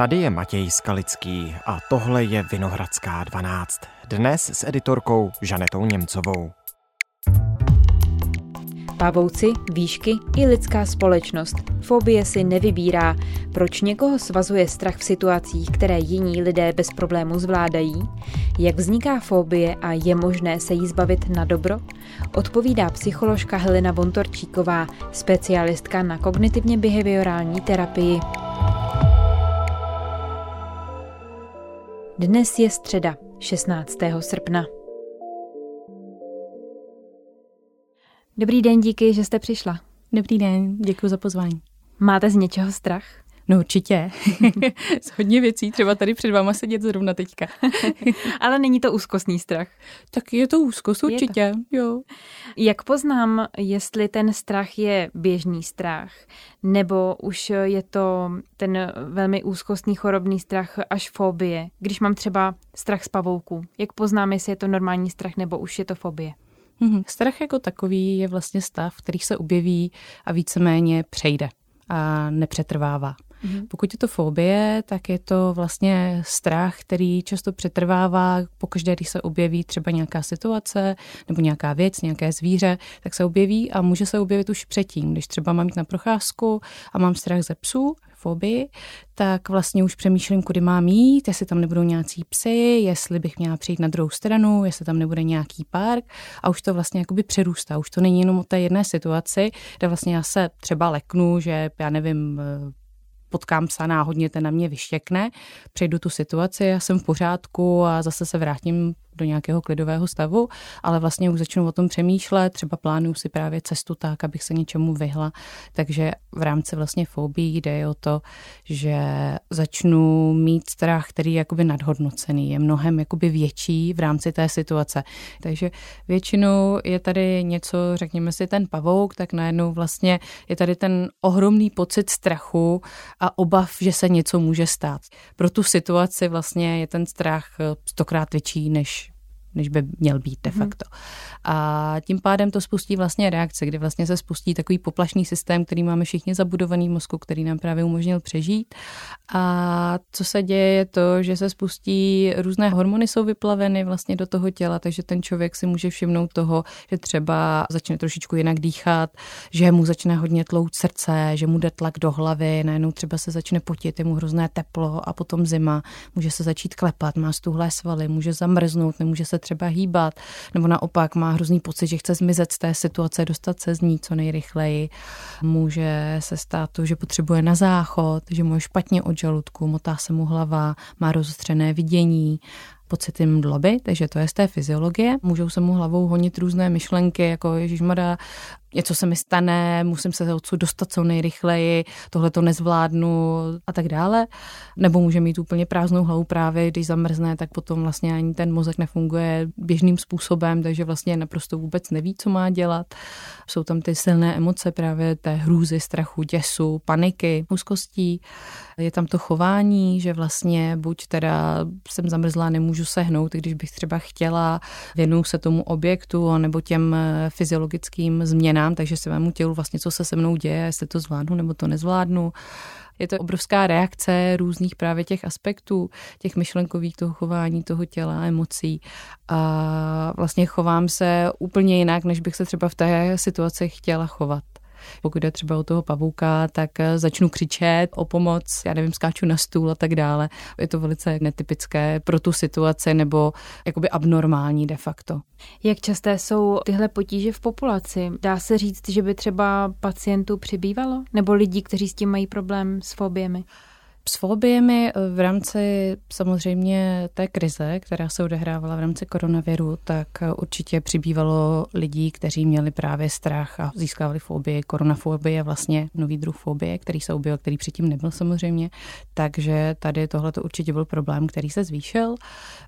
Tady je Matěj Skalický a tohle je Vinohradská 12. Dnes s editorkou Žanetou Němcovou. Pavouci, výšky i lidská společnost. Fobie si nevybírá. Proč někoho svazuje strach v situacích, které jiní lidé bez problému zvládají? Jak vzniká fobie a je možné se jí zbavit na dobro? Odpovídá psycholožka Helena Vontorčíková, specialistka na kognitivně behaviorální terapii. Dnes je středa, 16. srpna. Dobrý den, díky, že jste přišla. Dobrý den, děkuji za pozvání. Máte z něčeho strach? No určitě. z hodně věcí, třeba tady před váma sedět zrovna teďka. Ale není to úzkostný strach. Tak je to úzkost určitě, to. jo. Jak poznám, jestli ten strach je běžný strach, nebo už je to ten velmi úzkostný chorobný strach až fobie, když mám třeba strach z pavouků? Jak poznám, jestli je to normální strach, nebo už je to fobie? Mm-hmm. Strach jako takový je vlastně stav, který se objeví a víceméně přejde a nepřetrvává. Mm-hmm. Pokud je to fobie, tak je to vlastně strach, který často přetrvává pokaždé, když se objeví třeba nějaká situace nebo nějaká věc, nějaké zvíře, tak se objeví a může se objevit už předtím. Když třeba mám jít na procházku a mám strach ze psů, fobii, tak vlastně už přemýšlím, kudy mám jít, jestli tam nebudou nějací psy, jestli bych měla přijít na druhou stranu, jestli tam nebude nějaký park a už to vlastně jakoby přerůstá. Už to není jenom o té jedné situaci, kde vlastně já se třeba leknu, že já nevím, potkám psa náhodně, ten na mě vyštěkne, přejdu tu situaci, já jsem v pořádku a zase se vrátím do nějakého klidového stavu, ale vlastně už začnu o tom přemýšlet, třeba plánuju si právě cestu tak, abych se něčemu vyhla. Takže v rámci vlastně fobii jde o to, že začnu mít strach, který je jakoby nadhodnocený, je mnohem jakoby větší v rámci té situace. Takže většinou je tady něco, řekněme si ten pavouk, tak najednou vlastně je tady ten ohromný pocit strachu a obav, že se něco může stát. Pro tu situaci vlastně je ten strach stokrát větší než než by měl být de mhm. facto. Hmm. A tím pádem to spustí vlastně reakce, kdy vlastně se spustí takový poplašný systém, který máme všichni zabudovaný v mozku, který nám právě umožnil přežít. A co se děje je to, že se spustí různé hormony jsou vyplaveny vlastně do toho těla, takže ten člověk si může všimnout toho, že třeba začne trošičku jinak dýchat, že mu začne hodně tlout srdce, že mu jde tlak do hlavy, najednou třeba se začne potit, je mu hrozné teplo a potom zima, může se začít klepat, má stuhlé svaly, může zamrznout, nemůže se třeba hýbat, nebo naopak má hrozný pocit, že chce zmizet z té situace, dostat se z ní co nejrychleji. Může se stát to, že potřebuje na záchod, že mu je špatně od žaludku, motá se mu hlava, má rozostřené vidění pocity mdloby, takže to je z té fyziologie. Můžou se mu hlavou honit různé myšlenky, jako Ježišmada, něco se mi stane, musím se odsud dostat co nejrychleji, tohle to nezvládnu a tak dále. Nebo může mít úplně prázdnou hlavu právě, když zamrzne, tak potom vlastně ani ten mozek nefunguje běžným způsobem, takže vlastně naprosto vůbec neví, co má dělat. Jsou tam ty silné emoce právě té hrůzy, strachu, děsu, paniky, úzkostí. Je tam to chování, že vlastně buď teda jsem zamrzlá, nemůžu sehnout, když bych třeba chtěla, věnuju se tomu objektu nebo těm fyziologickým změnám, změnám, takže se mému tělu vlastně, co se se mnou děje, jestli to zvládnu nebo to nezvládnu. Je to obrovská reakce různých právě těch aspektů, těch myšlenkových toho chování, toho těla, emocí. A vlastně chovám se úplně jinak, než bych se třeba v té situaci chtěla chovat. Pokud je třeba o toho pavouka, tak eh, začnu křičet o pomoc, já nevím, skáču na stůl a tak dále. Je to velice netypické pro tu situaci nebo jakoby abnormální de facto. Jak časté jsou tyhle potíže v populaci? Dá se říct, že by třeba pacientů přibývalo? Nebo lidí, kteří s tím mají problém s fobiemi? S fobiemi eh, v rámci samozřejmě té krize, která se odehrávala v rámci koronaviru, tak eh, určitě přibývalo lidí, kteří měli právě strach a získávali fobii. Koronafobie je vlastně nový druh fobie, který se objevil, který předtím nebyl samozřejmě. Takže tady tohle to určitě byl problém, který se zvýšil.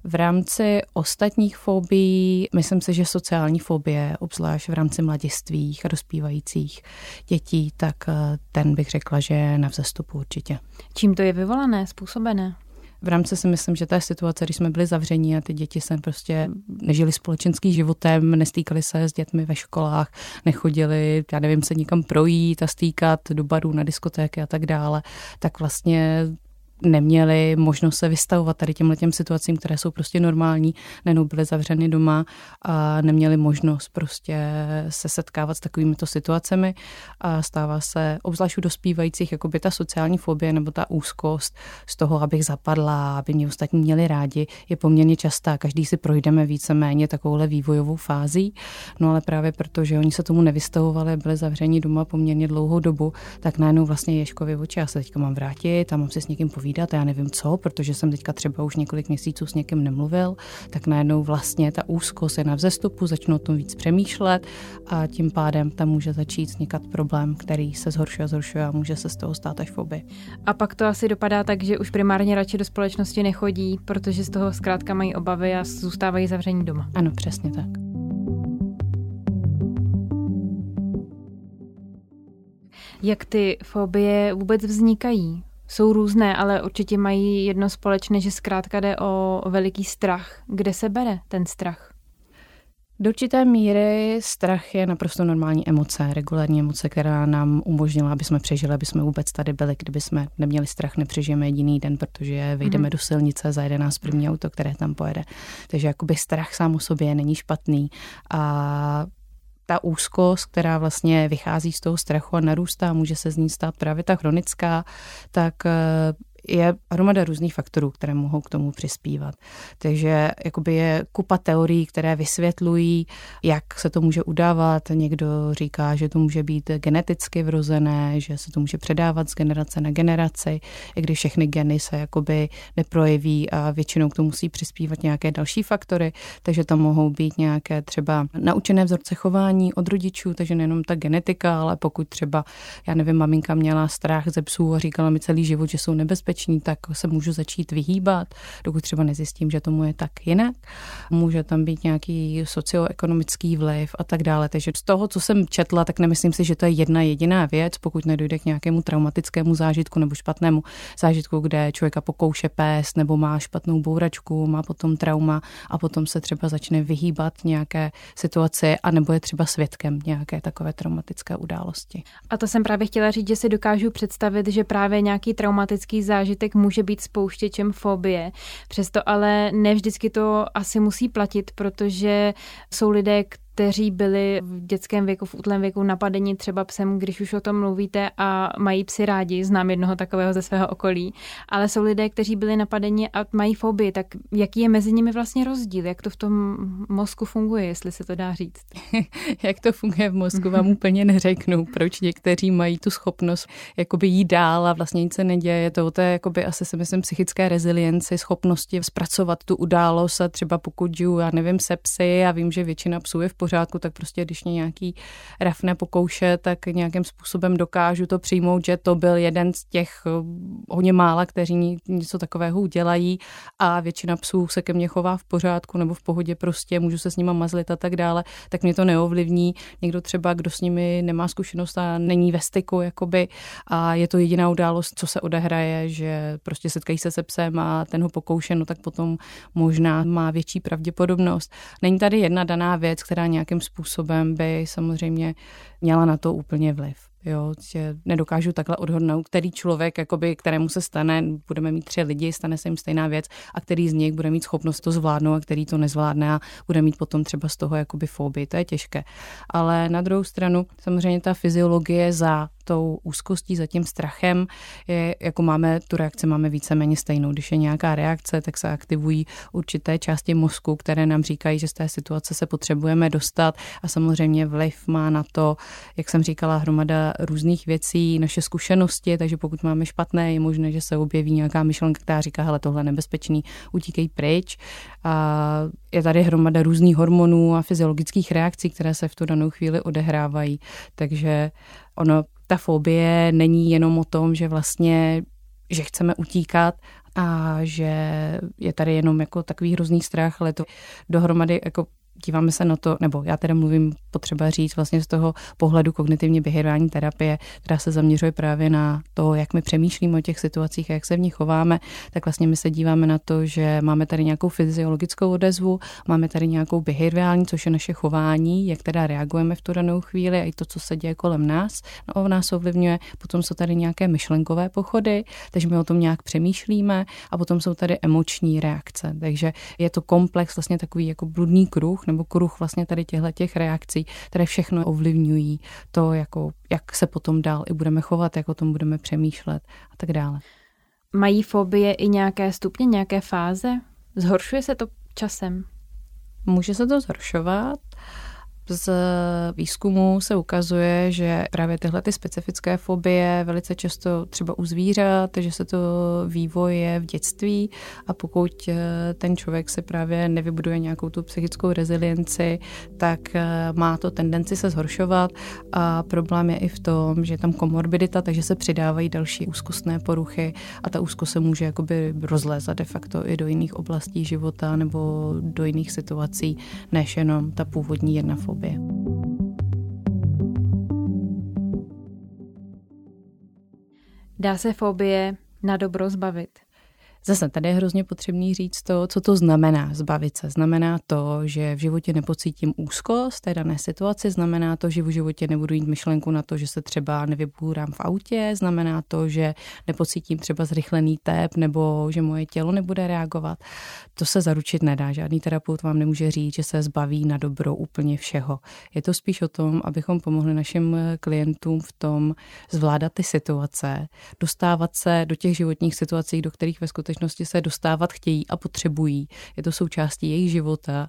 V rámci ostatních fobií, myslím si, že sociální fobie, obzvlášť v rámci mladistvých a dospívajících dětí, tak eh, ten bych řekla, že na vzestupu určitě. Čím to je vyvolané, způsobené? v rámci si myslím, že ta situace, když jsme byli zavření a ty děti se prostě nežili společenským životem, nestýkali se s dětmi ve školách, nechodili, já nevím, se nikam projít a stýkat do barů, na diskotéky a tak dále, tak vlastně neměli možnost se vystavovat tady těmhle těm situacím, které jsou prostě normální, nenou byly zavřeny doma a neměli možnost prostě se setkávat s takovými to situacemi. A stává se, obzvlášť u dospívajících, jako by ta sociální fobie nebo ta úzkost z toho, abych zapadla, aby mě ostatní měli rádi, je poměrně častá. Každý si projdeme víceméně takovouhle vývojovou fází, no ale právě proto, že oni se tomu nevystavovali, byli zavřeni doma poměrně dlouhou dobu, tak najednou vlastně Ješkovi oči, já se teďka mám vrátit a mám si s někým povídat a já nevím co, protože jsem teďka třeba už několik měsíců s někým nemluvil, tak najednou vlastně ta úzkost je na vzestupu, začnu o tom víc přemýšlet a tím pádem tam může začít vznikat problém, který se zhoršuje a zhoršuje a může se z toho stát až foby. A pak to asi dopadá tak, že už primárně radši do společnosti nechodí, protože z toho zkrátka mají obavy a zůstávají zavření doma. Ano, přesně tak. Jak ty fobie vůbec vznikají? Jsou různé, ale určitě mají jedno společné, že zkrátka jde o veliký strach. Kde se bere ten strach? Do určité míry strach je naprosto normální emoce, regulární emoce, která nám umožnila, aby jsme přežili, aby jsme vůbec tady byli. Kdyby jsme neměli strach, nepřežijeme jediný den, protože vyjdeme mm. do silnice, zajede nás první auto, které tam pojede. Takže jakoby strach sám o sobě není špatný a ta úzkost, která vlastně vychází z toho strachu a narůstá, může se z ní stát právě ta chronická, tak eh, je hromada různých faktorů, které mohou k tomu přispívat. Takže jakoby je kupa teorií, které vysvětlují, jak se to může udávat. Někdo říká, že to může být geneticky vrozené, že se to může předávat z generace na generaci, i když všechny geny se jakoby neprojeví a většinou k tomu musí přispívat nějaké další faktory, takže tam mohou být nějaké třeba naučené vzorce chování od rodičů, takže nejenom ta genetika, ale pokud třeba, já nevím, maminka měla strach ze psů a říkala mi celý život, že jsou nebezpečné, nebezpečný, tak se můžu začít vyhýbat, dokud třeba nezjistím, že tomu je tak jinak. Může tam být nějaký socioekonomický vliv a tak dále. Takže z toho, co jsem četla, tak nemyslím si, že to je jedna jediná věc, pokud nedojde k nějakému traumatickému zážitku nebo špatnému zážitku, kde člověka pokouše pést nebo má špatnou bouračku, má potom trauma a potom se třeba začne vyhýbat nějaké situaci a nebo je třeba svědkem nějaké takové traumatické události. A to jsem právě chtěla říct, že si dokážu představit, že právě nějaký traumatický zážitek zážitek může být spouštěčem fobie. Přesto ale ne vždycky to asi musí platit, protože jsou lidé, kteří byli v dětském věku, v útlém věku napadeni třeba psem, když už o tom mluvíte a mají psy rádi, znám jednoho takového ze svého okolí, ale jsou lidé, kteří byli napadeni a mají fobii, tak jaký je mezi nimi vlastně rozdíl, jak to v tom mozku funguje, jestli se to dá říct? jak to funguje v mozku, vám úplně neřeknu, proč někteří mají tu schopnost jakoby jít dál a vlastně nic se neděje, je to o té jakoby asi si myslím psychické rezilienci, schopnosti zpracovat tu událost a třeba pokud žiju, já nevím, se psy a vím, že většina psů je v pořádku, tak prostě když mě nějaký raf nepokouše, tak nějakým způsobem dokážu to přijmout, že to byl jeden z těch eh, hodně mála, kteří něco takového udělají a většina psů se ke mně chová v pořádku nebo v pohodě prostě, můžu se s nima mazlit a tak dále, tak mě to neovlivní. Někdo třeba, kdo s nimi nemá zkušenost a není ve styku, jakoby, a je to jediná událost, co se odehraje, že prostě setkají se se psem a ten ho pokouše, no tak potom možná má větší pravděpodobnost. Není tady jedna daná věc, která nějakým způsobem by samozřejmě měla na to úplně vliv. Jo, že nedokážu takhle odhodnout, který člověk, jakoby, kterému se stane, budeme mít tři lidi, stane se jim stejná věc a který z nich bude mít schopnost to zvládnout a který to nezvládne a bude mít potom třeba z toho jakoby fobii. To je těžké. Ale na druhou stranu samozřejmě ta fyziologie za tou úzkostí, za tím strachem, je, jako máme tu reakci, máme víceméně stejnou. Když je nějaká reakce, tak se aktivují určité části mozku, které nám říkají, že z té situace se potřebujeme dostat a samozřejmě vliv má na to, jak jsem říkala, hromada různých věcí, naše zkušenosti, takže pokud máme špatné, je možné, že se objeví nějaká myšlenka, která říká, hele, tohle je nebezpečný, utíkej pryč. A je tady hromada různých hormonů a fyziologických reakcí, které se v tu danou chvíli odehrávají. Takže ono, ta fobie není jenom o tom, že vlastně že chceme utíkat a že je tady jenom jako takový hrozný strach, ale to dohromady jako díváme se na to, nebo já teda mluvím potřeba říct vlastně z toho pohledu kognitivně behaviorální terapie, která se zaměřuje právě na to, jak my přemýšlíme o těch situacích a jak se v nich chováme, tak vlastně my se díváme na to, že máme tady nějakou fyziologickou odezvu, máme tady nějakou behaviorální, což je naše chování, jak teda reagujeme v tu danou chvíli a i to, co se děje kolem nás, no, nás ovlivňuje. Potom jsou tady nějaké myšlenkové pochody, takže my o tom nějak přemýšlíme a potom jsou tady emoční reakce. Takže je to komplex, vlastně takový jako bludný kruh nebo kruh vlastně tady těchto těch reakcí, které všechno ovlivňují to, jako, jak se potom dál i budeme chovat, jak o tom budeme přemýšlet a tak dále. Mají fobie i nějaké stupně, nějaké fáze? Zhoršuje se to časem? Může se to zhoršovat. Z výzkumu se ukazuje, že právě tyhle ty specifické fobie velice často třeba u zvířat, že se to vývoje v dětství a pokud eh, ten člověk se právě nevybuduje nějakou tu psychickou rezilienci, tak eh, má to tendenci se zhoršovat a problém je i v tom, že je tam komorbidita, takže se přidávají další úzkostné poruchy a ta úzkost se může jakoby rozlézat de facto i do jiných oblastí života nebo do jiných situací, než jenom ta původní jedna fobie sobě. Dá se fobie na dobro zbavit? Zase tady je hrozně potřebný říct to, co to znamená zbavit se. Znamená to, že v životě nepocítím úzkost té dané situaci, znamená to, že v životě nebudu mít myšlenku na to, že se třeba nevybůrám v autě, znamená to, že nepocítím třeba zrychlený tep nebo že moje tělo nebude reagovat. To se zaručit nedá. Žádný terapeut vám nemůže říct, že se zbaví na dobro úplně všeho. Je to spíš o tom, abychom pomohli našim klientům v tom zvládat ty situace, dostávat se do těch životních situací, do kterých ve skutečnosti skutečnosti se dostávat chtějí a potřebují. Je to součástí jejich života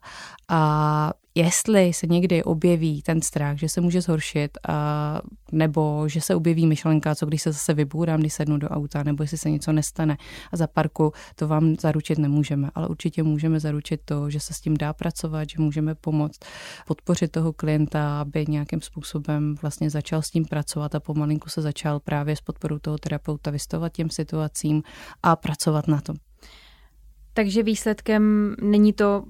a jestli se někdy objeví ten strach, že se může zhoršit, a, nebo že se objeví myšlenka, co když se zase vybůrám, když sednu do auta, nebo jestli se něco nestane a za parku, to vám zaručit nemůžeme, ale určitě můžeme zaručit to, že se s tím dá pracovat, že můžeme pomoct podpořit toho klienta, aby nějakým způsobem vlastně začal s tím pracovat a pomalinku se začal právě s podporou toho terapeuta vystavovat těm situacím a pracovat na tom. Takže výsledkem není to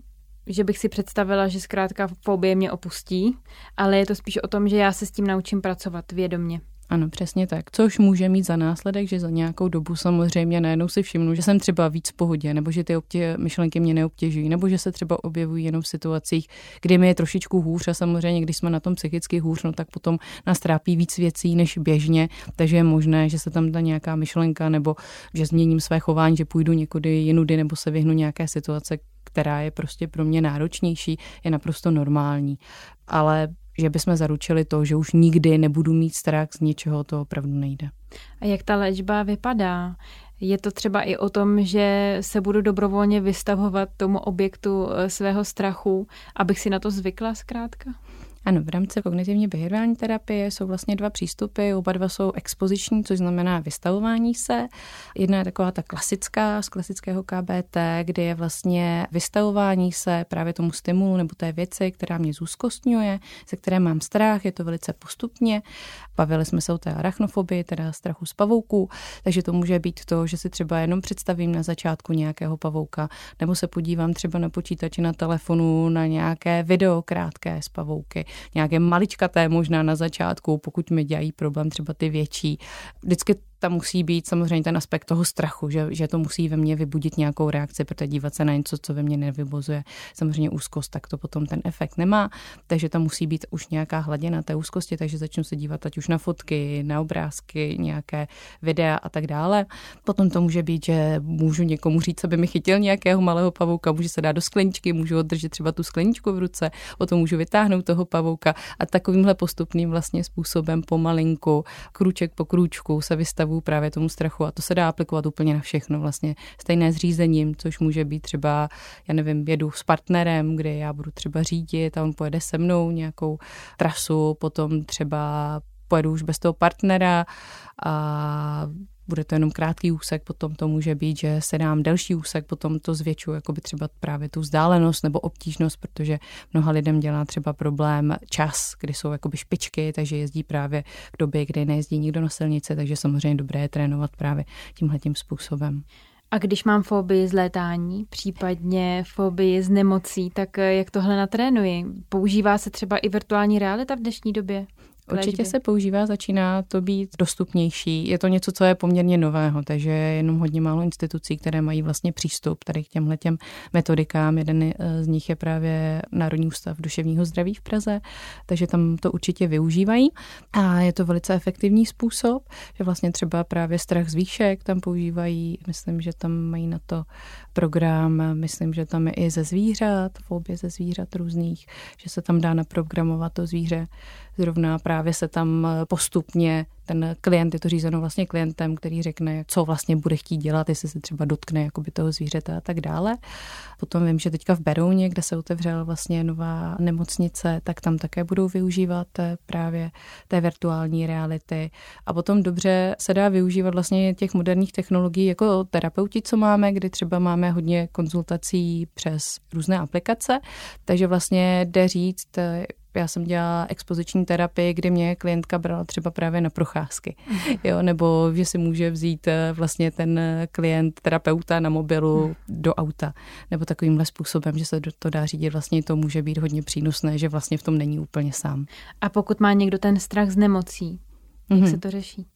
že bych si představila, že zkrátka fobie mě opustí, ale je to spíš o tom, že já se s tím naučím pracovat vědomně. Ano, přesně tak. Což může mít za následek, že za nějakou dobu samozřejmě najednou si všimnu, že jsem třeba víc v pohodě, nebo že ty obtě, myšlenky mě neobtěžují, nebo že se třeba objevují jenom v situacích, kdy mi je trošičku hůř a samozřejmě, když jsme na tom psychicky hůř, no tak potom nás trápí víc věcí než běžně, takže je možné, že se tam ta nějaká myšlenka nebo že změním své chování, že půjdu někudy jinudy nebo se vyhnu nějaké situace, která je prostě pro mě náročnější, je naprosto normální. Ale že bychom zaručili to, že už nikdy nebudu mít strach z něčeho, to opravdu nejde. A jak ta léčba vypadá? Je to třeba i o tom, že se budu dobrovolně vystavovat tomu objektu eh, svého strachu, abych si na to zvykla zkrátka? Ano, v rámci kognitivní behaviorální terapie jsou vlastně dva přístupy, oba dva jsou expoziční, což znamená vystavování se. Jedna je taková ta klasická z klasického KBT, kdy je vlastně vystavování se právě tomu stimulu nebo té věci, která mě zúzkostňuje, ze které mám strach, je to velice postupně. Bavili jsme se o té arachnofobii, teda strachu z pavouků, takže to může být to, že si třeba jenom představím na začátku nějakého pavouka, nebo se podívám třeba na počítači, na telefonu, na nějaké video krátké z pavouky, nějaké maličkaté možná na začátku, pokud mi dělají problém třeba ty větší. Vždycky tam musí být samozřejmě ten aspekt toho strachu, že, že to musí ve mně vybudit nějakou reakci, protože dívat se na něco, co ve mně nevybozuje samozřejmě úzkost, tak to potom ten efekt nemá. Takže tam musí být už nějaká hladina té úzkosti, takže začnu se dívat ať už na fotky, na obrázky, nějaké videa a tak dále. Potom to může být, že můžu někomu říct, aby mi chytil nějakého malého pavouka, může se dát do skleničky, můžu održet třeba tu skleničku v ruce, o můžu vytáhnout toho pavouka a takovýmhle postupným vlastně způsobem pomalinku, krůček po krůčku se vystavu vystavu právě tomu strachu a to se dá aplikovat úplně na všechno vlastně. Stejné s řízením, což může být třeba, já nevím, jedu s partnerem, kde já budu třeba řídit a on pojede se mnou nějakou trasu, potom třeba pojedu už bez toho partnera a bude to jenom krátký úsek, potom to může být, že se dám delší úsek, potom to zvětšuje jako by třeba právě tu vzdálenost nebo obtížnost, protože mnoha lidem dělá třeba problém čas, kdy jsou jakoby špičky, takže jezdí právě v době, kdy nejezdí nikdo na silnici, takže samozřejmě dobré je trénovat právě tímhle tím způsobem. A když mám fobii z létání, případně fobii z nemocí, tak jak tohle natrénuji? Používá se třeba i virtuální realita v dnešní době? Určitě se používá, začíná to být dostupnější. Je to něco, co je poměrně nového, takže je jenom hodně málo institucí, které mají vlastně přístup tady k těmhle těm metodikám. Jeden eh, z nich je právě Národní ústav duševního zdraví v Praze, takže tam to určitě využívají. A je to velice efektivní způsob, že vlastně třeba právě strach z výšek tam používají, myslím, že tam mají na to program, myslím, že tam je i ze zvířat, fobie ze zvířat různých, že se tam dá naprogramovat to zvíře zrovna právě se tam postupně ten klient, je to řízeno vlastně klientem, který řekne, co vlastně bude chtít dělat, jestli se třeba dotkne jakoby toho zvířete a tak dále. Potom vím, že teďka v Berouně, kde se otevřela vlastně nová nemocnice, tak tam také budou využívat eh, právě té virtuální reality. A potom dobře se dá využívat vlastně těch moderních technologií jako terapeuti, co máme, kdy třeba máme hodně konzultací přes různé aplikace, takže vlastně jde říct, já jsem dělala expoziční terapii, kdy mě klientka brala třeba právě na procházky, mhm. jo, nebo že si může vzít eh, vlastně ten klient terapeuta na mobilu mhm. do auta, nebo takovýmhle způsobem, že se to dá řídit, vlastně to může být hodně přínosné, že vlastně v tom není úplně sám. A pokud má někdo ten strach z nemocí, jak mm-hmm. se to řeší?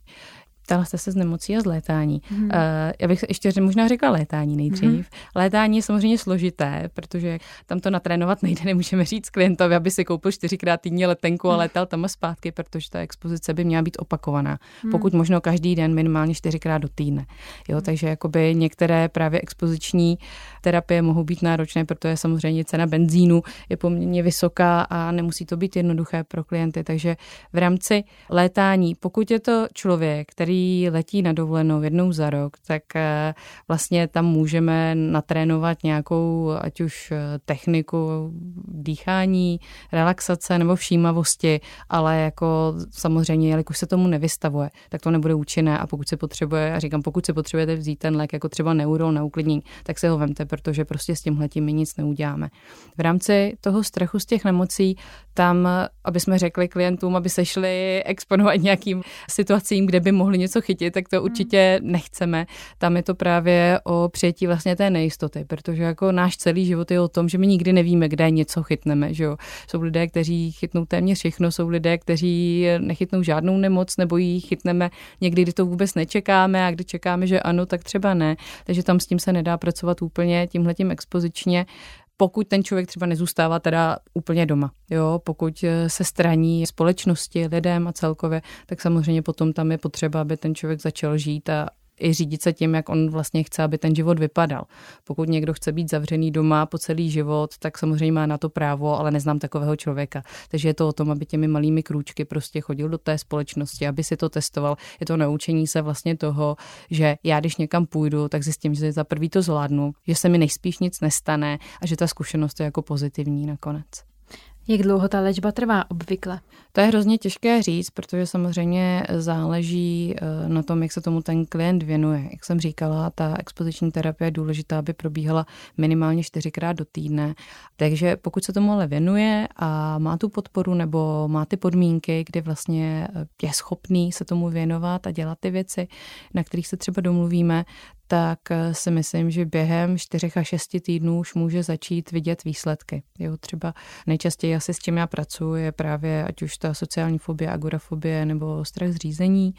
Ptala jste se z nemocí a z létání. Hmm. Uh, já bych ještě možná řekla létání nejdřív. Hmm. Létání je samozřejmě složité, protože tam to natrénovat nejde. Nemůžeme říct klientovi, aby si koupil čtyřikrát týdně letenku a mhm. letel tam a zpátky, protože ta expozice by měla být opakovaná. Hmm. Pokud možno každý den, minimálně čtyřikrát do týdne. Jo, hmm. takže jakoby některé právě expoziční terapie mohou být náročné, protože samozřejmě cena benzínu je poměrně vysoká a nemusí to být jednoduché pro klienty. Takže v rámci létání, pokud je to člověk, který který letí na dovolenou jednou za rok, tak eh, vlastně tam můžeme natrénovat nějakou, ať už eh, techniku dýchání, relaxace nebo všímavosti, ale jako samozřejmě, jelikož se tomu nevystavuje, tak to nebude účinné a pokud se potřebuje, a říkám, pokud se potřebujete vzít ten lék jako třeba neurol na uklidnění, tak se ho vemte, protože prostě s tímhletím my nic neuděláme. V rámci toho strachu z těch nemocí, tam, aby jsme řekli klientům, aby se šli exponovat nějakým situacím, kde by mohli něco chytit, tak to hmm. určitě nechceme. Tam je to právě o přijetí vlastně té nejistoty, protože jako náš celý život je o tom, že my nikdy nevíme, kde něco chytneme. Že jo? Jsou lidé, kteří chytnou téměř všechno, jsou lidé, kteří nechytnou žádnou nemoc nebo ji chytneme někdy, kdy to vůbec nečekáme a kdy čekáme, že ano, tak třeba ne. Takže tam s tím se nedá pracovat úplně tímhletím expozičně pokud ten člověk třeba nezůstává teda úplně doma. Jo, pokud eh, se straní společnosti, lidem a celkově, tak samozřejmě potom tam je potřeba, aby ten člověk začal žít a, i řídit se tím, jak on vlastně chce, aby ten život vypadal. Pokud někdo chce být zavřený doma po celý život, tak samozřejmě má na to právo, ale neznám takového člověka. Takže je to o tom, aby těmi malými krůčky prostě chodil do té společnosti, aby si to testoval. Je to naučení se vlastně toho, že já když někam půjdu, tak zjistím, že za prvý to zvládnu, že se mi nejspíš nic nestane a že ta zkušenost je jako pozitivní nakonec. Jak dlouho ta léčba trvá obvykle? To je hrozně těžké říct, protože samozřejmě záleží eh, na tom, jak se tomu ten klient věnuje. Jak jsem říkala, ta expoziční terapie je důležitá, aby probíhala minimálně čtyřikrát do týdne. Takže pokud se tomu ale věnuje a má tu podporu nebo má ty podmínky, kdy vlastně eh, je schopný se tomu věnovat a dělat ty věci, na kterých se třeba domluvíme, tak eh, si myslím, že během 4 a 6 týdnů už může začít vidět výsledky. Jo, třeba nejčastěji asi s čím já pracuji je právě ať už ta sociální fobie, agorafobie nebo strach z řízení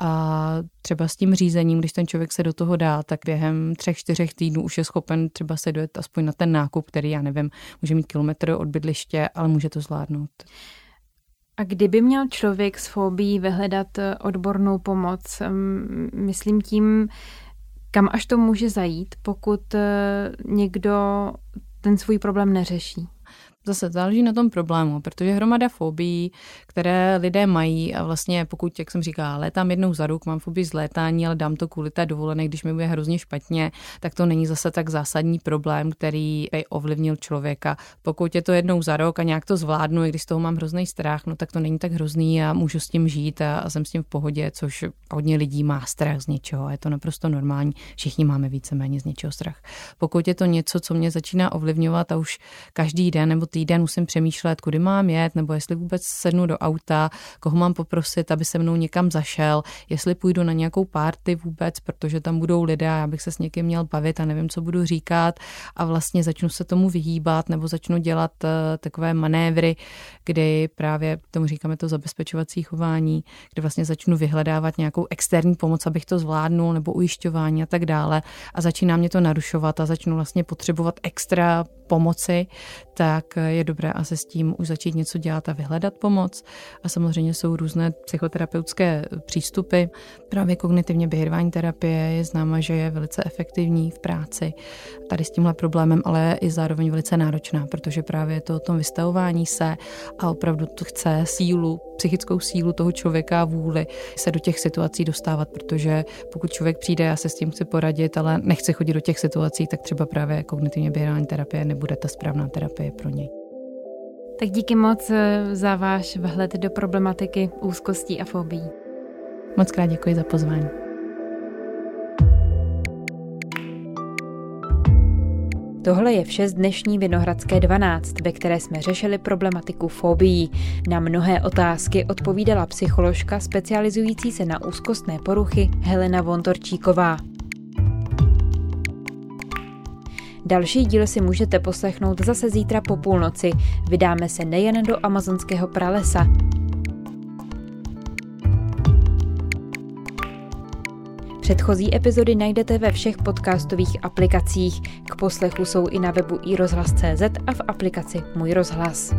a třeba s tím řízením, když ten člověk se do toho dá, tak během třech, čtyřech týdnů už je schopen třeba se dojet aspoň na ten nákup, který já nevím, může mít kilometr od bydliště, ale může to zvládnout. A kdyby měl člověk s fobií vyhledat eh, odbornou pomoc, myslím tím, kam až to může zajít, pokud eh, někdo ten svůj problém neřeší? Zase záleží na tom problému, protože hromada fobií, které lidé mají a vlastně pokud, jak jsem říkala, létám jednou za rok, mám fobii z létání, ale dám to kvůli té dovolené, když mi bude hrozně špatně, tak to není zase tak zásadní problém, který by ovlivnil člověka. Pokud je to jednou za rok a nějak to zvládnu, i když z toho mám hrozný strach, no tak to není tak hrozný a můžu s tím žít a, a jsem s tím v pohodě, což hodně lidí má strach z něčeho je to naprosto normální. Všichni máme víceméně z něčeho strach. Pokud je to něco, co mě začíná ovlivňovat a už každý den nebo týden musím přemýšlet, kudy mám jet, nebo jestli vůbec sednu do auta, koho mám poprosit, aby se mnou někam zašel, jestli půjdu na nějakou párty vůbec, protože tam budou lidé já bych se s někým měl bavit a nevím, co budu říkat. A vlastně začnu se tomu vyhýbat nebo začnu dělat uh, takové manévry, kdy právě tomu říkáme to zabezpečovací chování, kdy vlastně začnu vyhledávat nějakou externí pomoc, abych to zvládnul, nebo ujišťování a tak dále. A začíná mě to narušovat a začnu vlastně potřebovat extra pomoci, tak je dobré asi s tím už začít něco dělat a vyhledat pomoc. A samozřejmě jsou různé psychoterapeutické přístupy. Právě kognitivně behaviorální terapie je známa, že je velice efektivní v práci tady s tímhle problémem, ale je i zároveň velice náročná, protože právě je to o tom vystavování se a opravdu to chce sílu, psychickou sílu toho člověka a vůli se do těch situací dostávat, protože pokud člověk přijde, já se s tím chci poradit, ale nechci chodit do těch situací, tak třeba právě kognitivně behaviorální terapie nebude ta správná terapie pro něj. Tak díky moc eh, za váš vhled do problematiky úzkostí a fobí. Moc krát děkuji za pozvání. Tohle je vše z dnešní Vinohradské 12, ve které jsme řešili problematiku fobií. Na mnohé otázky odpovídala psycholožka specializující se na úzkostné poruchy Helena Vontorčíková. Další díl si můžete poslechnout zase zítra po půlnoci. Vydáme se nejen do amazonského pralesa. Předchozí epizody najdete ve všech podcastových aplikacích. K poslechu jsou i na webu iRozhlas.cz a v aplikaci Můj rozhlas.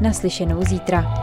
Naslyšenou zítra.